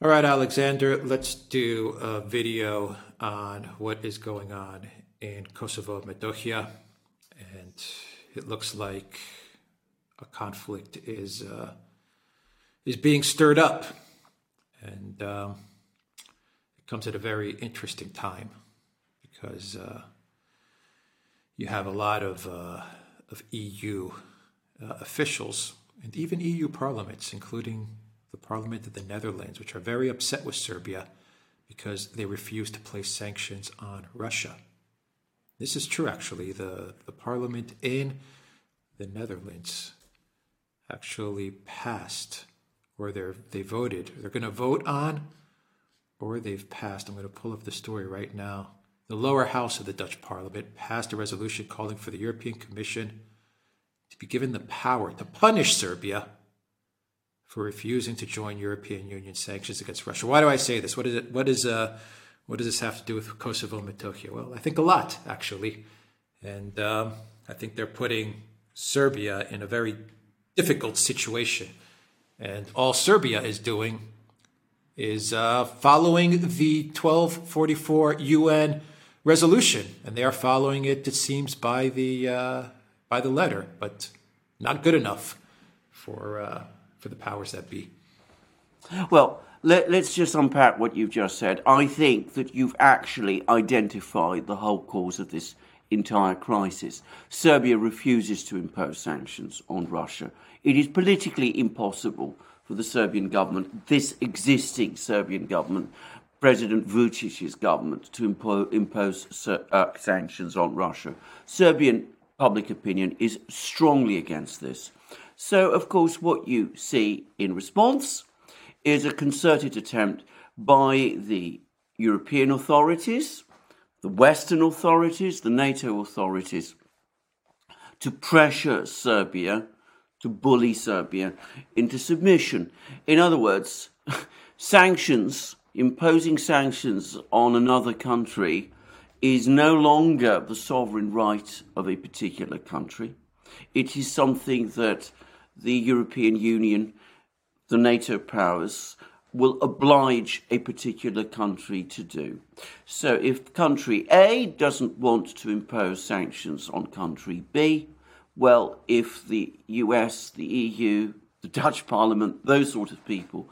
All right, Alexander, let's do a video on what is going on in Kosovo, Metohija. And it looks like a conflict is, uh, is being stirred up. And um, it comes at a very interesting time because uh, you have a lot of, uh, of EU uh, officials and even EU parliaments, including Parliament of the Netherlands, which are very upset with Serbia because they refuse to place sanctions on Russia. This is true, actually. The, the Parliament in the Netherlands actually passed, or they're, they voted, they're going to vote on, or they've passed. I'm going to pull up the story right now. The lower house of the Dutch Parliament passed a resolution calling for the European Commission to be given the power to punish Serbia for refusing to join European Union sanctions against Russia. Why do I say this? What is it? What is uh, what does this have to do with Kosovo and Metohija? Well, I think a lot actually, and um, I think they're putting Serbia in a very difficult situation, and all Serbia is doing is uh, following the 1244 UN resolution, and they are following it. It seems by the uh, by the letter, but not good enough for uh, for the powers that be? Well, let, us just unpack what you've just said. I think that you've actually identified the whole cause of this entire crisis. Serbia refuses to impose sanctions on Russia. It is politically impossible for the Serbian government, this existing Serbian government, President Vucic's government, to impo- impose uh, sanctions on Russia. Serbian public opinion is strongly against this. So, of course, what you see in response is a concerted attempt by the European authorities, the Western authorities, the NATO authorities, to pressure Serbia, to bully Serbia into submission. In other words, sanctions, imposing sanctions on another country, is no longer the sovereign right of a particular country. It is something that the European Union, the NATO powers, will oblige a particular country to do. So if country A doesn't want to impose sanctions on country B, well, if the US, the EU, the Dutch Parliament, those sort of people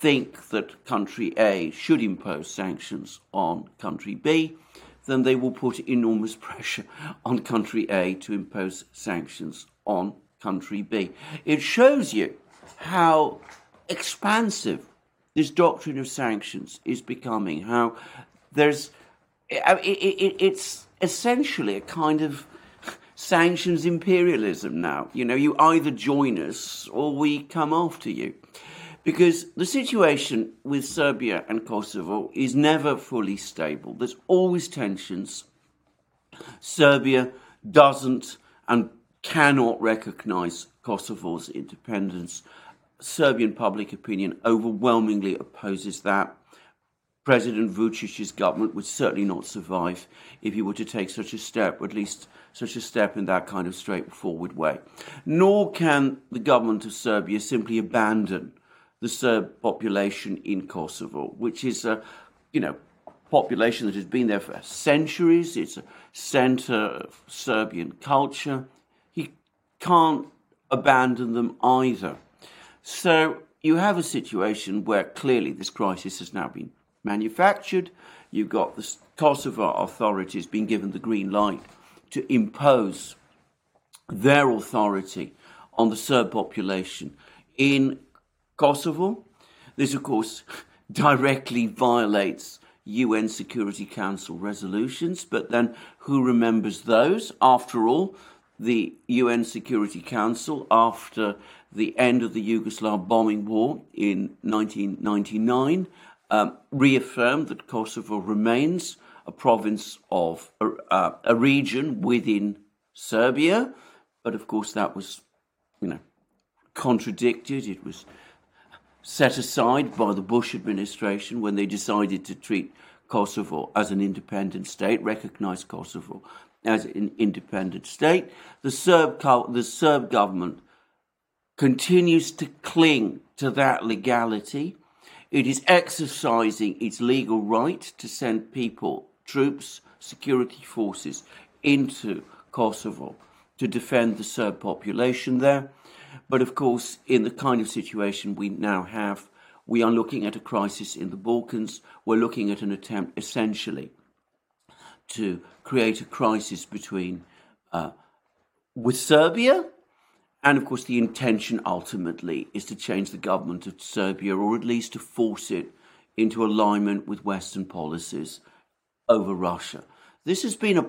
think that country A should impose sanctions on country B, then they will put enormous pressure on country A to impose sanctions on country B. It shows you how expansive this doctrine of sanctions is becoming, how there's, it, it, it's essentially a kind of sanctions imperialism now. You know, you either join us or we come after you. Because the situation with Serbia and Kosovo is never fully stable. There's always tensions. Serbia doesn't and cannot recognize Kosovo's independence. Serbian public opinion overwhelmingly opposes that. President Vucic's government would certainly not survive if he were to take such a step, or at least such a step in that kind of straightforward way. Nor can the government of Serbia simply abandon the Serb population in Kosovo, which is a, you know, population that has been there for centuries. It's a center of Serbian culture can't abandon them either. So you have a situation where clearly this crisis has now been manufactured. You've got the Kosovo authorities being given the green light to impose their authority on the Serb population in Kosovo. This, of course, directly violates UN Security Council resolutions, but then who remembers those? After all, the UN Security Council after the end of the Yugoslav bombing war in 1999 um, reaffirmed that Kosovo remains a province of uh, a region within Serbia, but of course that was, you know, contradicted. It was set aside by the Bush administration when they decided to treat Kosovo as an independent state, recognize Kosovo as an independent state. The Serb, the Serb government continues to cling to that legality. It is exercising its legal right to send people, troops, security forces into Kosovo to defend the Serb population there. But of course, in the kind of situation we now have, we are looking at a crisis in the Balkans. We're looking at an attempt essentially to create a crisis between uh, with Serbia. And of course, the intention ultimately is to change the government of Serbia or at least to force it into alignment with Western policies over Russia. This has been a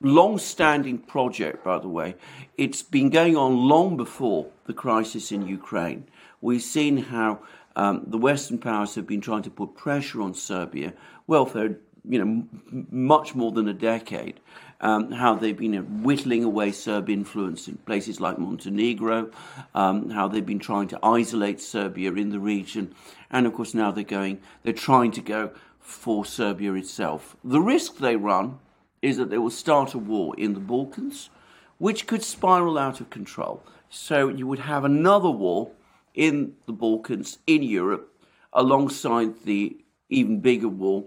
long standing project, by the way. It's been going on long before the crisis in Ukraine. We've seen how um, the Western powers have been trying to put pressure on Serbia, well, for you know much more than a decade. Um, how they've been whittling away Serb influence in places like Montenegro, um, how they've been trying to isolate Serbia in the region, and of course now they're going, they're trying to go for Serbia itself. The risk they run is that they will start a war in the Balkans, which could spiral out of control. So you would have another war in the Balkans, in Europe, alongside the even bigger war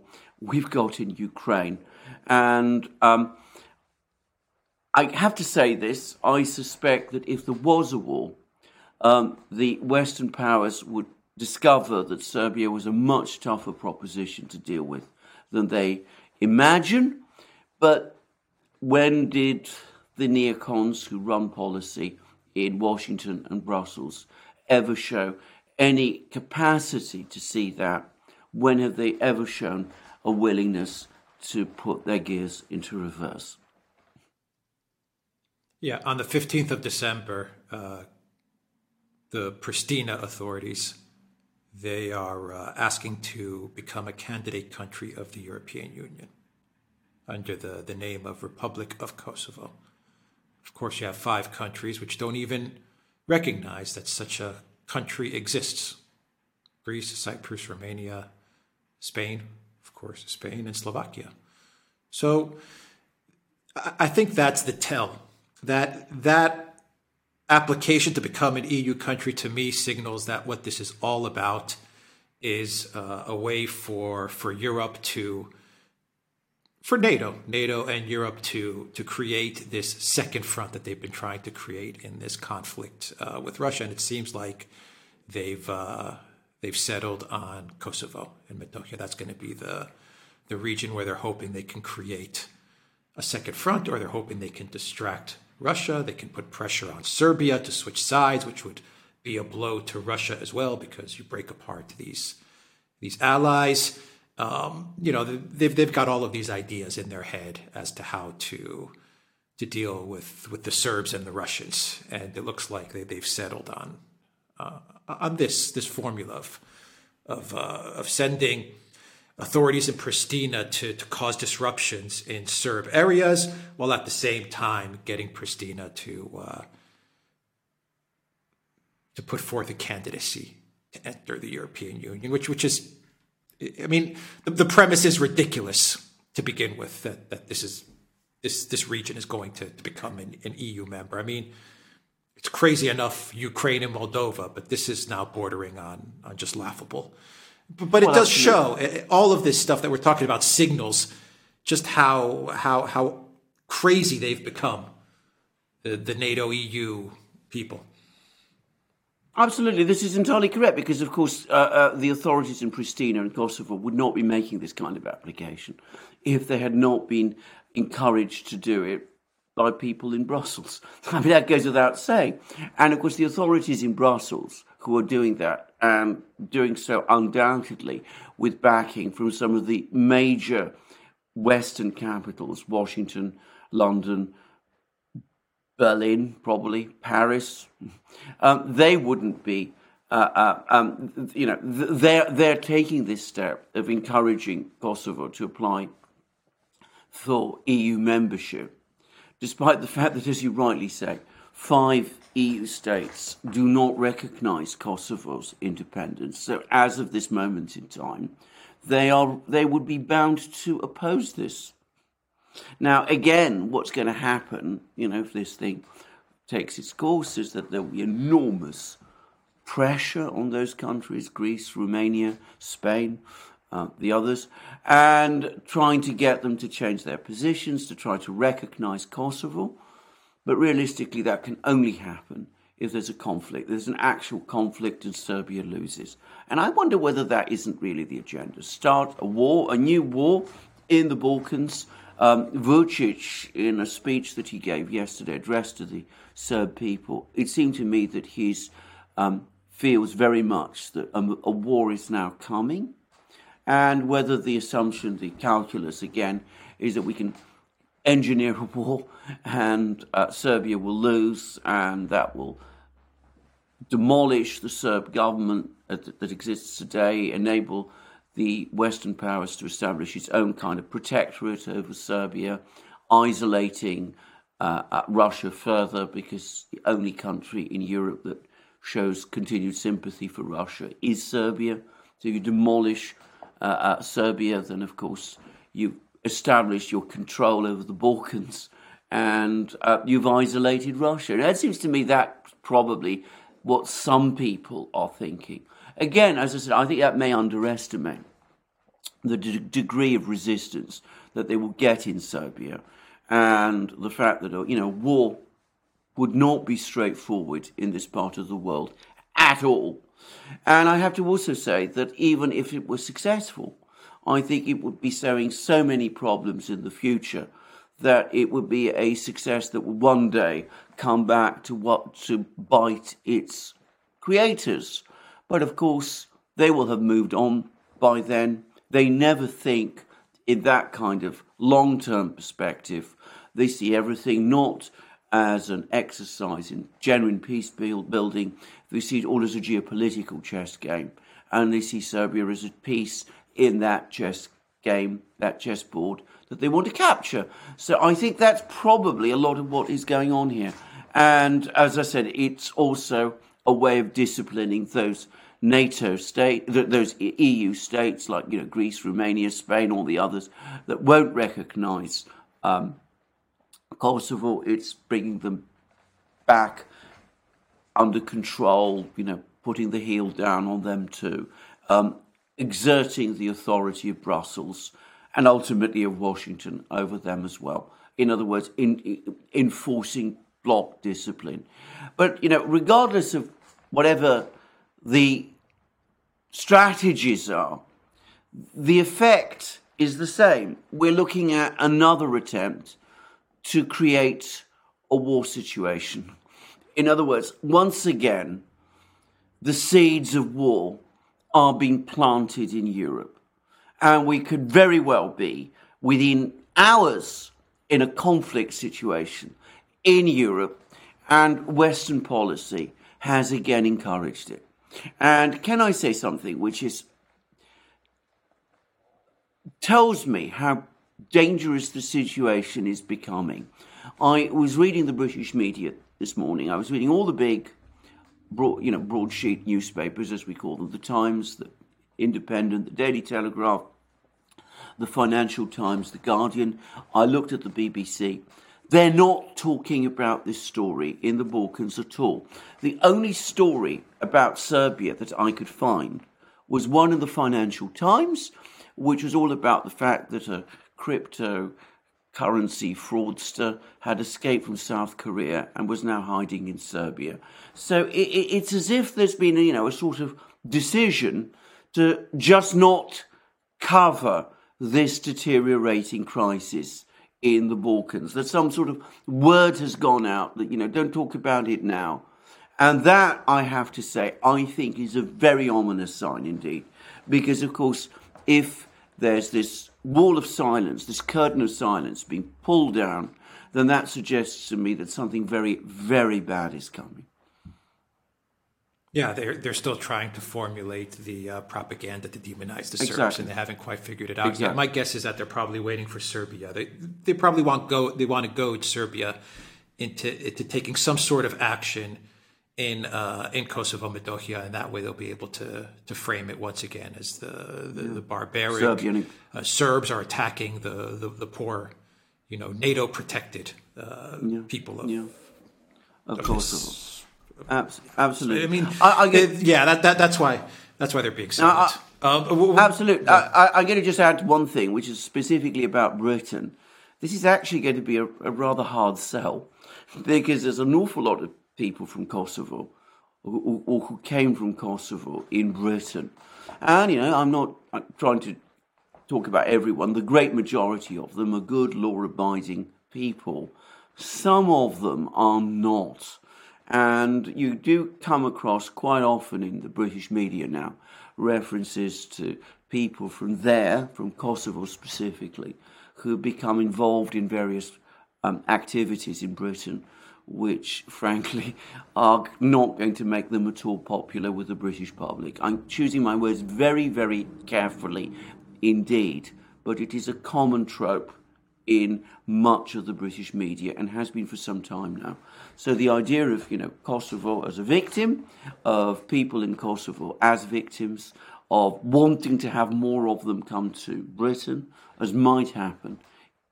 we've got in Ukraine. And um, I have to say this I suspect that if there was a war, um, the Western powers would discover that Serbia was a much tougher proposition to deal with than they imagine. But when did the neocons who run policy in Washington and Brussels ever show any capacity to see that? When have they ever shown a willingness to put their gears into reverse? Yeah, on the 15th of December, uh, the Pristina authorities they are uh, asking to become a candidate country of the European Union under the, the name of Republic of Kosovo. Of course, you have five countries which don't even recognize that such a country exists Greece, Cyprus, Romania, Spain, course, Spain, and Slovakia. So I think that's the tell. That that application to become an EU country to me signals that what this is all about is uh, a way for for Europe to for NATO, NATO and Europe to to create this second front that they've been trying to create in this conflict uh, with Russia, and it seems like they've uh, they've settled on Kosovo and Metohija. That's going to be the the region where they're hoping they can create a second front, or they're hoping they can distract Russia. They can put pressure on Serbia to switch sides, which would be a blow to Russia as well because you break apart these these allies um, you know, they've they've got all of these ideas in their head as to how to to deal with with the Serbs and the Russians, and it looks like they, they've settled on uh, on this this formula of of, uh, of sending authorities in Pristina to, to cause disruptions in Serb areas, while at the same time getting Pristina to uh, to put forth a candidacy to enter the European Union, which which is I mean, the, the, premise is ridiculous to begin with that, that this is this this region is going to, to become an, an, EU member. I mean, it's crazy enough Ukraine and Moldova, but this is now bordering on on just laughable. But, but it does show eh, eh, all of this stuff that we're talking about signals just how how how crazy they've become the, the NATO EU people. Absolutely, this is entirely correct because, of course, uh, uh, the authorities in Pristina and Kosovo would not be making this kind of application if they had not been encouraged to do it by people in Brussels. I mean, that goes without saying. And of course, the authorities in Brussels who are doing that, and doing so undoubtedly with backing from some of the major Western capitals, Washington, London, Berlin, probably Paris, um, they wouldn't be. Uh, uh, um, you know, they're they're taking this step of encouraging Kosovo to apply for EU membership, despite the fact that, as you rightly say, five EU states do not recognise Kosovo's independence. So, as of this moment in time, they are they would be bound to oppose this. Now, again, what's going to happen, you know, if this thing takes its course, is that there will be enormous pressure on those countries, Greece, Romania, Spain, uh, the others, and trying to get them to change their positions, to try to recognize Kosovo. But realistically, that can only happen if there's a conflict. There's an actual conflict and Serbia loses. And I wonder whether that isn't really the agenda. Start a war, a new war in the Balkans. Um, Vucic, in a speech that he gave yesterday, addressed to the Serb people, it seemed to me that he um, feels very much that a, a war is now coming and whether the assumption, the calculus again, is that we can engineer a war and uh, Serbia will lose and that will demolish the Serb government that, that exists today, enable the Western powers to establish its own kind of protectorate over Serbia, isolating uh, uh Russia further because the only country in Europe that shows continued sympathy for Russia is Serbia. So you demolish uh, uh, Serbia, then of course you've established your control over the Balkans and uh, you've isolated Russia. It seems to me that probably what some people are thinking. Again, as I said, I think that may underestimate the degree of resistance that they will get in Serbia and the fact that, you know, war would not be straightforward in this part of the world at all. And I have to also say that even if it was successful, I think it would be sowing so many problems in the future that it would be a success that would one day come back to what to bite its creators. But of course, they will have moved on by then. They never think in that kind of long term perspective. They see everything not as an exercise in genuine peace building. They see it all as a geopolitical chess game. And they see Serbia as a piece in that chess game, that chessboard that they want to capture. So I think that's probably a lot of what is going on here. And as I said, it's also a way of disciplining those NATO states, those EU states like you know Greece, Romania, Spain, all the others that won't recognise um, Kosovo. It's bringing them back under control. You know, putting the heel down on them too, um, exerting the authority of Brussels and ultimately of Washington over them as well. In other words, in, in, enforcing bloc discipline. But, you know, regardless of whatever the strategies are, the effect is the same. We're looking at another attempt to create a war situation. In other words, once again, the seeds of war are being planted in Europe and we could very well be within hours in a conflict situation in Europe, and Western policy has again encouraged it. And can I say something which is tells me how dangerous the situation is becoming? I was reading the British media this morning. I was reading all the big, broad, you know, broadsheet newspapers, as we call them, the Times, the Independent, the Daily Telegraph, the Financial Times, the Guardian. I looked at the BBC. They're not talking about this story in the Balkans at all. The only story about Serbia that I could find was one in the Financial Times, which was all about the fact that a cryptocurrency fraudster had escaped from South Korea and was now hiding in Serbia. So it, it, it's as if there's been, you know, a sort of decision to just not cover this deteriorating crisis in the Balkans. That some sort of word has gone out that, you know, don't talk about it now. And that, I have to say, I think is a very ominous sign indeed. Because, of course, if there's this wall of silence, this curtain of silence being pulled down, then that suggests to me that something very, very bad is coming. Yeah, they're they're still trying to formulate the uh, propaganda to demonize the exactly. Serbs, and they haven't quite figured it out exactly. yet. My guess is that they're probably waiting for Serbia. They they probably want go they want to goad Serbia into into taking some sort of action in uh, in Kosovo Metohija, and that way they'll be able to to frame it once again as the the, yeah. the barbaric uh, Serbs are attacking the, the, the poor, you know, NATO protected uh, yeah. people of, yeah. of, of Kosovo. absolutely. I mean, I, I get, yeah, that, that, that's why that's why they're being silent. um, absolutely. I, I'm going to just add one thing, which is specifically about Britain. This is actually going to be a, a rather hard sell because there's an awful lot of people from Kosovo or, or who came from Kosovo in Britain. And, you know, I'm not trying to talk about everyone. The great majority of them are good, law abiding people. Some of them are not. And you do come across quite often in the British media now references to people from there, from Kosovo specifically, who become involved in various um, activities in Britain, which frankly are not going to make them at all popular with the British public. I'm choosing my words very, very carefully indeed, but it is a common trope in much of the British media and has been for some time now. So the idea of you know Kosovo as a victim, of people in Kosovo as victims, of wanting to have more of them come to Britain, as might happen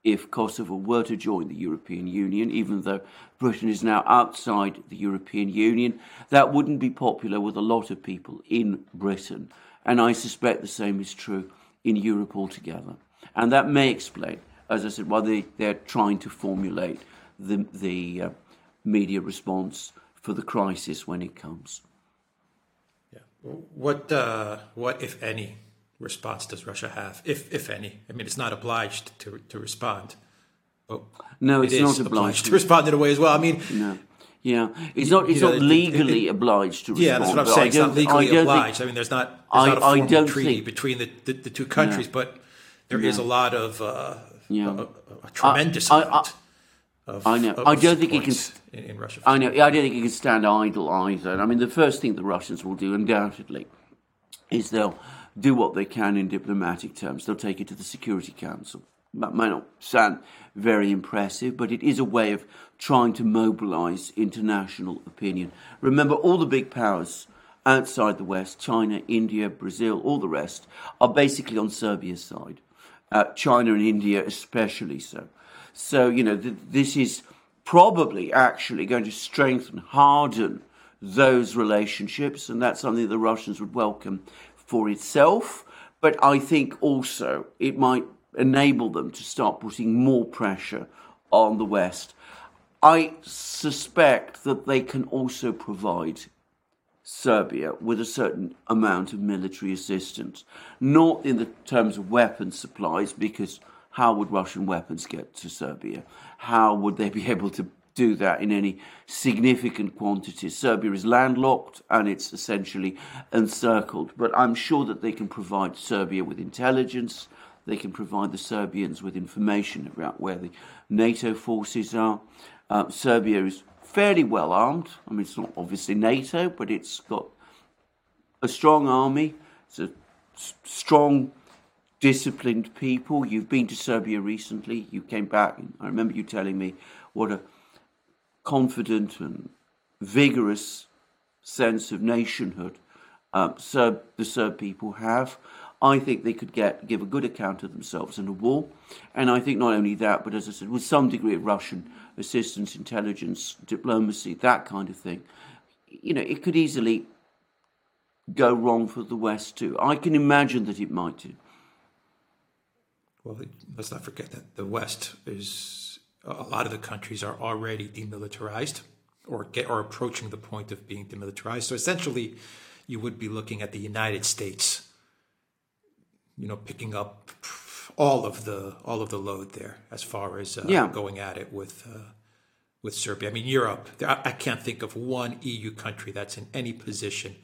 if Kosovo were to join the European Union, even though Britain is now outside the European Union, that wouldn't be popular with a lot of people in Britain. And I suspect the same is true in Europe altogether. And that may explain as I said, why they, they're trying to formulate the, the uh, media response for the crisis when it comes. Yeah. What, uh, what, if any, response does Russia have, if, if any? I mean, it's not obliged to, to respond. But no, it's it not obliged. obliged to respond in a way as well. I mean, no. Yeah, it's not. It's you not legally it, it, obliged to respond. Yeah, that's what I'm saying. It's not legally obliged. Think, I mean, there's not. There's I, not a formal treaty think, between the, the, the, two countries, but there is a lot of uh, yeah. a, a tremendous I, amount. I, of, I know. I don't think he can. In, in Russia. I know. I don't think he can stand idle either. I mean, the first thing the Russians will do, undoubtedly, is they'll do what they can in diplomatic terms. They'll take it to the Security Council. That may not sound very impressive, but it is a way of trying to mobilize international opinion. Remember, all the big powers outside the West, China, India, Brazil, all the rest, are basically on Serbia's side uh, China and India especially so. So, you know, th- this is probably actually going to strengthen, harden those relationships, and that's something the Russians would welcome for itself. But I think also it might enable them to start putting more pressure on the West. I suspect that they can also provide Serbia with a certain amount of military assistance, not in the terms of weapons supplies, because how would Russian weapons get to Serbia? How would they be able to do that in any significant quantities? Serbia is landlocked and it's essentially encircled, but I'm sure that they can provide Serbia with intelligence. They can provide the Serbians with information about where the NATO forces are. Uh, Serbia is fairly well armed. I mean, it's not obviously NATO, but it's got a strong army. It's a strong, disciplined people. You've been to Serbia recently. You came back. I remember you telling me what a confident and vigorous sense of nationhood um, Serb, the Serb people have. I think they could get give a good account of themselves in a war, and I think not only that, but as I said, with some degree of Russian assistance, intelligence, diplomacy, that kind of thing, you know, it could easily go wrong for the West too. I can imagine that it might do. Well, let's not forget that the West is a lot of the countries are already demilitarized or get or approaching the point of being demilitarized. So essentially, you would be looking at the United States you know, picking up all of the all of the load there as far as uh, yeah. going at it with uh, with Serbia. I mean, Europe. I can't think of one EU country that's in any position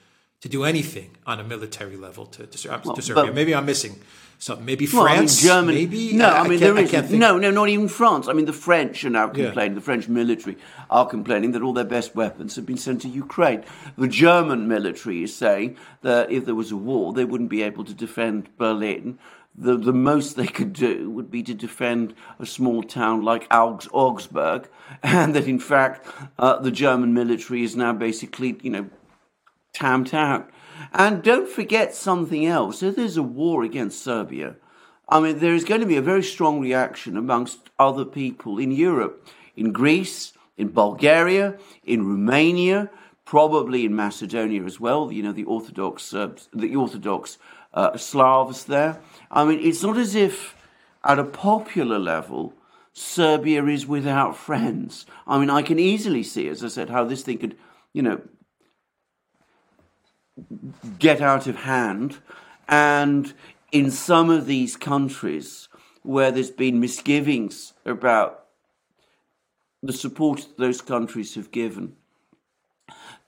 to do anything on a military level to, to, well, to Serbia. But, maybe I'm missing something. Maybe France. Well, I mean, Germany. Maybe. No, I, I mean there is no, no, not even France. I mean, the French are now complaining. Yeah. The French military are complaining that all their best weapons have been sent to Ukraine. The German military is saying that if there was a war, they wouldn't be able to defend Berlin. The, the most they could do would be to defend a small town like Augsburg, and that in fact uh, the German military is now basically, you know, tamped out. And don't forget something else. If there's a war against Serbia, I mean, there is going to be a very strong reaction amongst other people in Europe, in Greece, in Bulgaria, in Romania, probably in Macedonia as well. You know, the Orthodox Serbs, the Orthodox uh, Slavs there. I mean, it's not as if at a popular level Serbia is without friends. I mean, I can easily see, as I said, how this thing could, you know, get out of hand. And in some of these countries where there's been misgivings about the support those countries have given,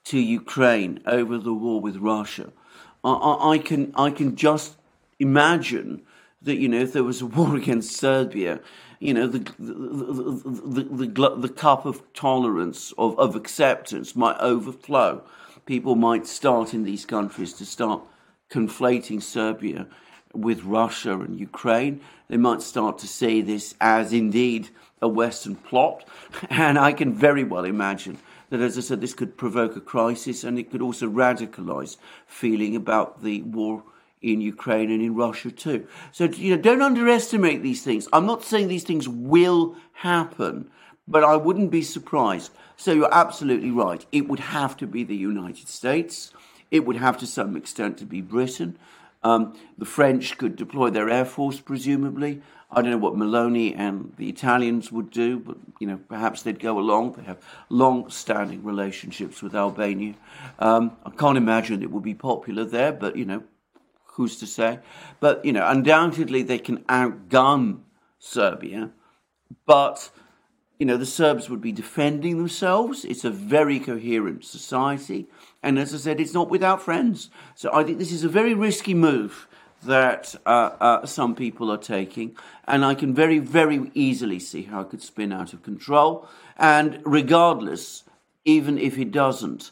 to Ukraine over the war with Russia. I, I, can I can just imagine that you know if there was a war against Serbia, you know the the, the, the, the, the cup of tolerance of, of acceptance might overflow. People might start in these countries to start conflating Serbia with Russia and Ukraine. They might start to see this as indeed a Western plot, and I can very well imagine that, as I said, this could provoke a crisis and it could also radicalize feeling about the war in Ukraine and in Russia too. So, you know, don't underestimate these things. I'm not saying these things will happen, but I wouldn't be surprised. So, you're absolutely right. It would have to be the United States. It would have to some extent to be Britain. Um, the French could deploy their air force, presumably. I don't know what Meloni and the Italians would do, but you know perhaps they'd go along. They have long-standing relationships with Albania. Um, I can't imagine it would be popular there, but you know who's to say? But you know, undoubtedly they can outgun Serbia, but you know the Serbs would be defending themselves. It's a very coherent society, and as I said, it's not without friends. So I think this is a very risky move that uh, uh, some people are taking, and I can very, very easily see how it could spin out of control. And regardless, even if it doesn't,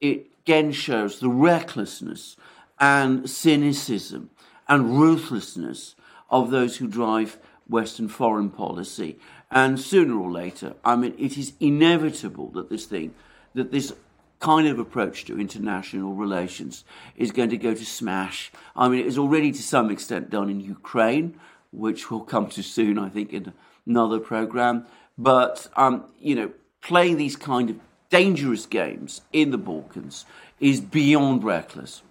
it again shows the recklessness and cynicism and ruthlessness of those who drive Western foreign policy. And sooner or later, I mean, it is inevitable that this thing, that this kind of approach to international relations is going to go to smash. I mean, it is already to some extent done in Ukraine, which we'll come to soon, I think, in another program. But, um, you know, playing these kind of dangerous games in the Balkans is beyond reckless.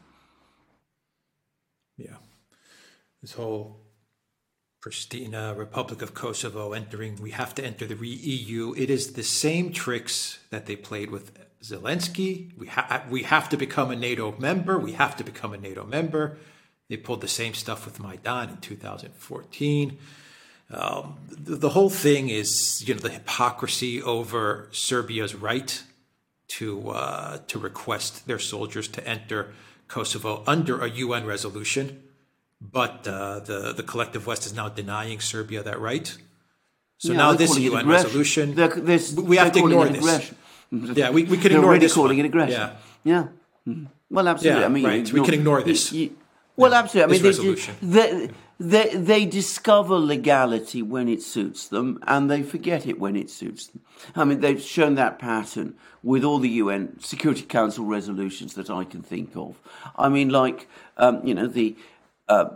Yeah. This whole Pristina, Republic of Kosovo entering, we have to enter the EU. It is the same tricks that they played with Zelensky. We, ha- we have to become a NATO member. We have to become a NATO member. They pulled the same stuff with Maidan in 2014. Um, the, the, whole thing is, you know, the hypocrisy over Serbia's right to uh, to request their soldiers to enter Kosovo under a UN resolution, but uh, the the collective West is now denying Serbia that right. So yeah, now this UN resolution, they're, they're, we have to ignore this. Yeah, we, we can ignore already this calling one. it aggression. Yeah. yeah. Mm-hmm. Well, absolutely. Yeah, I mean, right. we can ignore this. You, you, well, yeah. absolutely. I mean, they, they, they, they discover legality when it suits them, and they forget it when it suits them. I mean, they've shown that pattern with all the UN Security Council resolutions that I can think of. I mean, like um, you know the. Uh,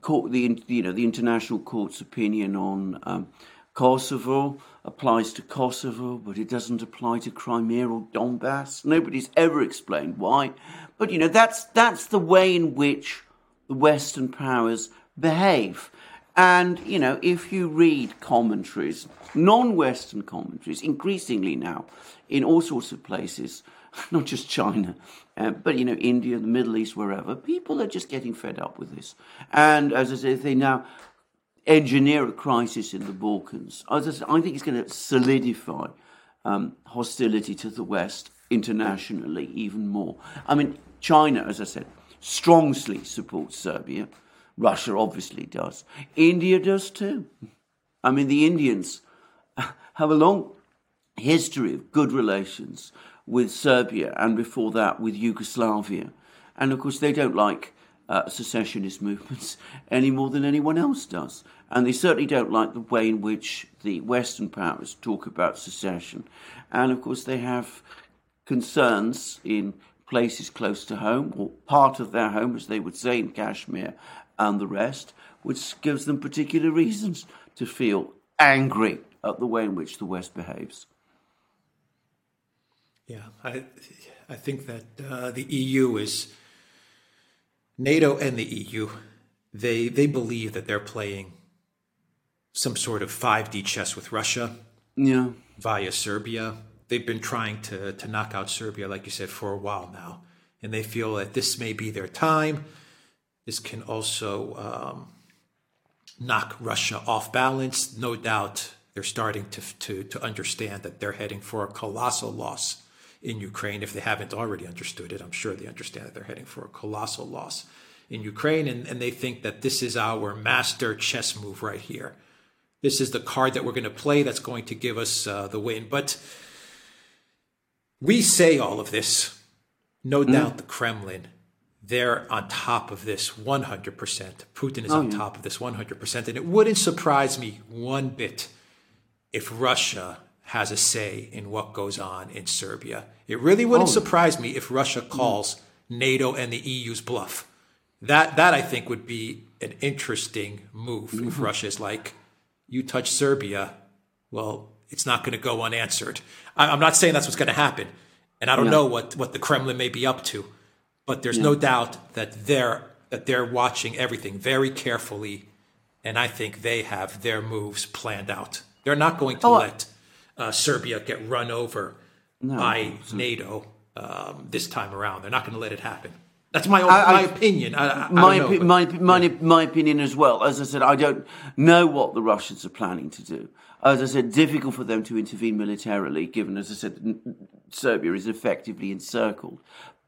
court, the you know the international court's opinion on um, Kosovo applies to Kosovo, but it doesn't apply to Crimea or Donbass. Nobody's ever explained why. But you know, that's that's the way in which the Western powers behave. And you know, if you read commentaries, non-Western commentaries, increasingly now, in all sorts of places, not just China, uh, but you know, India, the Middle East, wherever, people are just getting fed up with this. And as I say, they now engineer a crisis in the Balkans. I, just, I think it's going to solidify um, hostility to the West internationally even more. I mean, China, as I said, strongly supports Serbia. Russia obviously does. India does too. I mean, the Indians have a long history of good relations with Serbia and before that with Yugoslavia. And of course, they don't like uh, secessionist movements any more than anyone else does. And they certainly don't like the way in which the Western powers talk about secession. And of course, they have concerns in places close to home, or part of their home, as they would say in Kashmir and the rest, which gives them particular reasons to feel angry at the way in which the West behaves. Yeah, I, I think that uh, the EU is NATO and the EU. They they believe that they're playing some sort of 5D chess with Russia. Yeah. Via Serbia. They've been trying to to knock out Serbia, like you said, for a while now, and they feel that this may be their time. This can also um, knock Russia off balance. No doubt, they're starting to to to understand that they're heading for a colossal loss in Ukraine. If they haven't already understood it, I'm sure they understand that they're heading for a colossal loss in Ukraine, and, and they think that this is our master chess move right here. This is the card that we're going to play that's going to give us uh, the win. But we say all of this. No mm. doubt the Kremlin, they're on top of this 100%. Putin is oh, on yeah. top of this 100%. And it wouldn't surprise me one bit if Russia has a say in what goes on in Serbia. It really wouldn't oh. surprise me if Russia calls mm. NATO and the EU's bluff. That that I think would be an interesting move mm-hmm. if Russia's like, you touch Serbia, well, it's not going to go unanswered. I, am not saying that's what's going to happen, and I don't yeah. know what what the Kremlin may be up to, but there's yeah. no doubt that they're that they're watching everything very carefully, and I think they have their moves planned out. They're not going to oh, let uh, Serbia get run over no, by NATO um, this time around. They're not going to let it happen. That's my I, my opinion. I, I my, know, my, my, yeah. my opinion as well. As I said, I don't know what the Russians are planning to do. As I said, difficult for them to intervene militarily, given, as I said, Serbia is effectively encircled.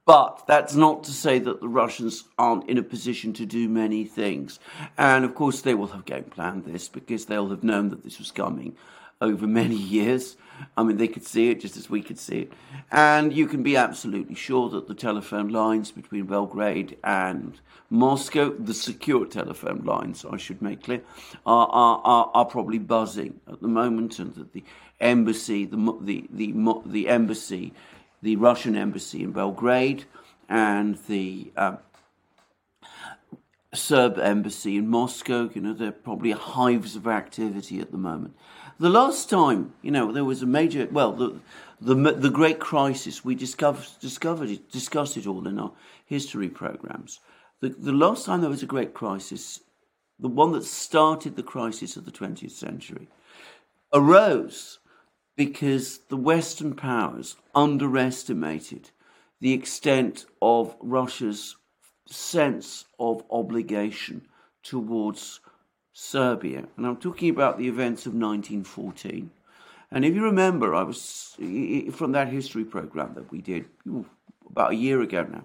But that's not to say that the Russians aren't in a position to do many things. And of course, they will have game planned this because they'll have known that this was coming over many years. I mean, they could see it just as we could see it. And you can be absolutely sure that the telephone lines between Belgrade and Moscow, the secure telephone lines, I should make clear, are, are, are, are probably buzzing at the moment, and that the embassy, the, the, the, the embassy, the Russian embassy in Belgrade, and the uh, Serb embassy in Moscow, you know, they're probably hives of activity at the moment. The last time, you know, there was a major, well, the the, the great crisis, we discovered, discovered it, discussed it all in our history programs. The, the last time there was a great crisis, the one that started the crisis of the 20th century, arose because the Western powers underestimated the extent of Russia's sense of obligation towards Serbia. And I'm talking about the events of 1914. And if you remember, I was from that history program that we did about a year ago now.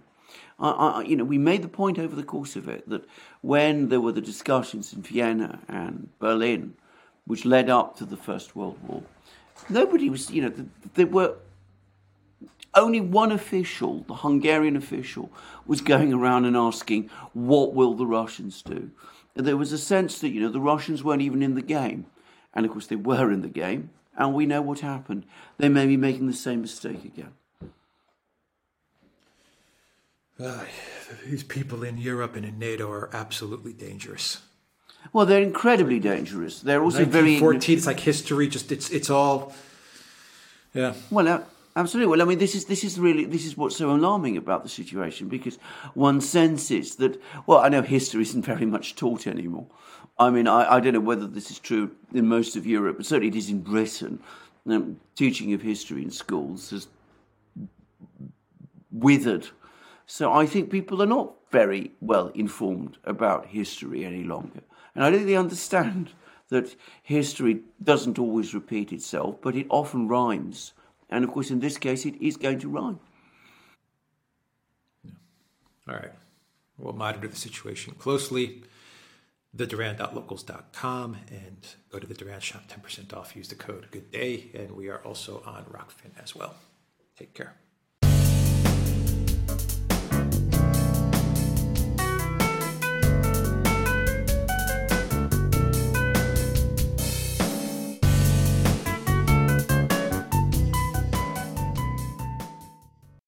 I, I, you know, we made the point over the course of it that when there were the discussions in Vienna and Berlin, which led up to the First World War, nobody was, you know, there were only one official, the Hungarian official, was going around and asking, "What will the Russians do?" There was a sense that, you know, the Russians weren't even in the game. And of course, they were in the game, and we know what happened. They may be making the same mistake again. Uh, these people in Europe and in NATO are absolutely dangerous. Well, they're incredibly dangerous. They're also very. 14, it's like history, just, it's, it's all. Yeah. Well, uh, Absolutely. Well, I mean, this is this is really this is what's so alarming about the situation because one senses that. Well, I know history isn't very much taught anymore. I mean, I, I don't know whether this is true in most of Europe, but certainly it is in Britain. Um, teaching of history in schools has withered. So I think people are not very well informed about history any longer, and I don't they understand that history doesn't always repeat itself, but it often rhymes and of course, in this case, it is going to rhyme. All right. We'll monitor the situation closely. TheDuran.locals.com and go to the Duran shop, 10% off. Use the code Good Day. And we are also on Rokfin as well. Take care.